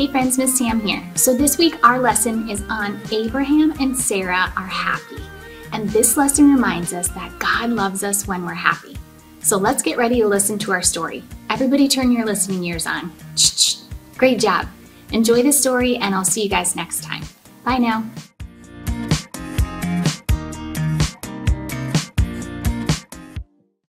Hey friends, Miss Sam here. So this week our lesson is on Abraham and Sarah are happy. And this lesson reminds us that God loves us when we're happy. So let's get ready to listen to our story. Everybody turn your listening ears on. Great job. Enjoy the story and I'll see you guys next time. Bye now.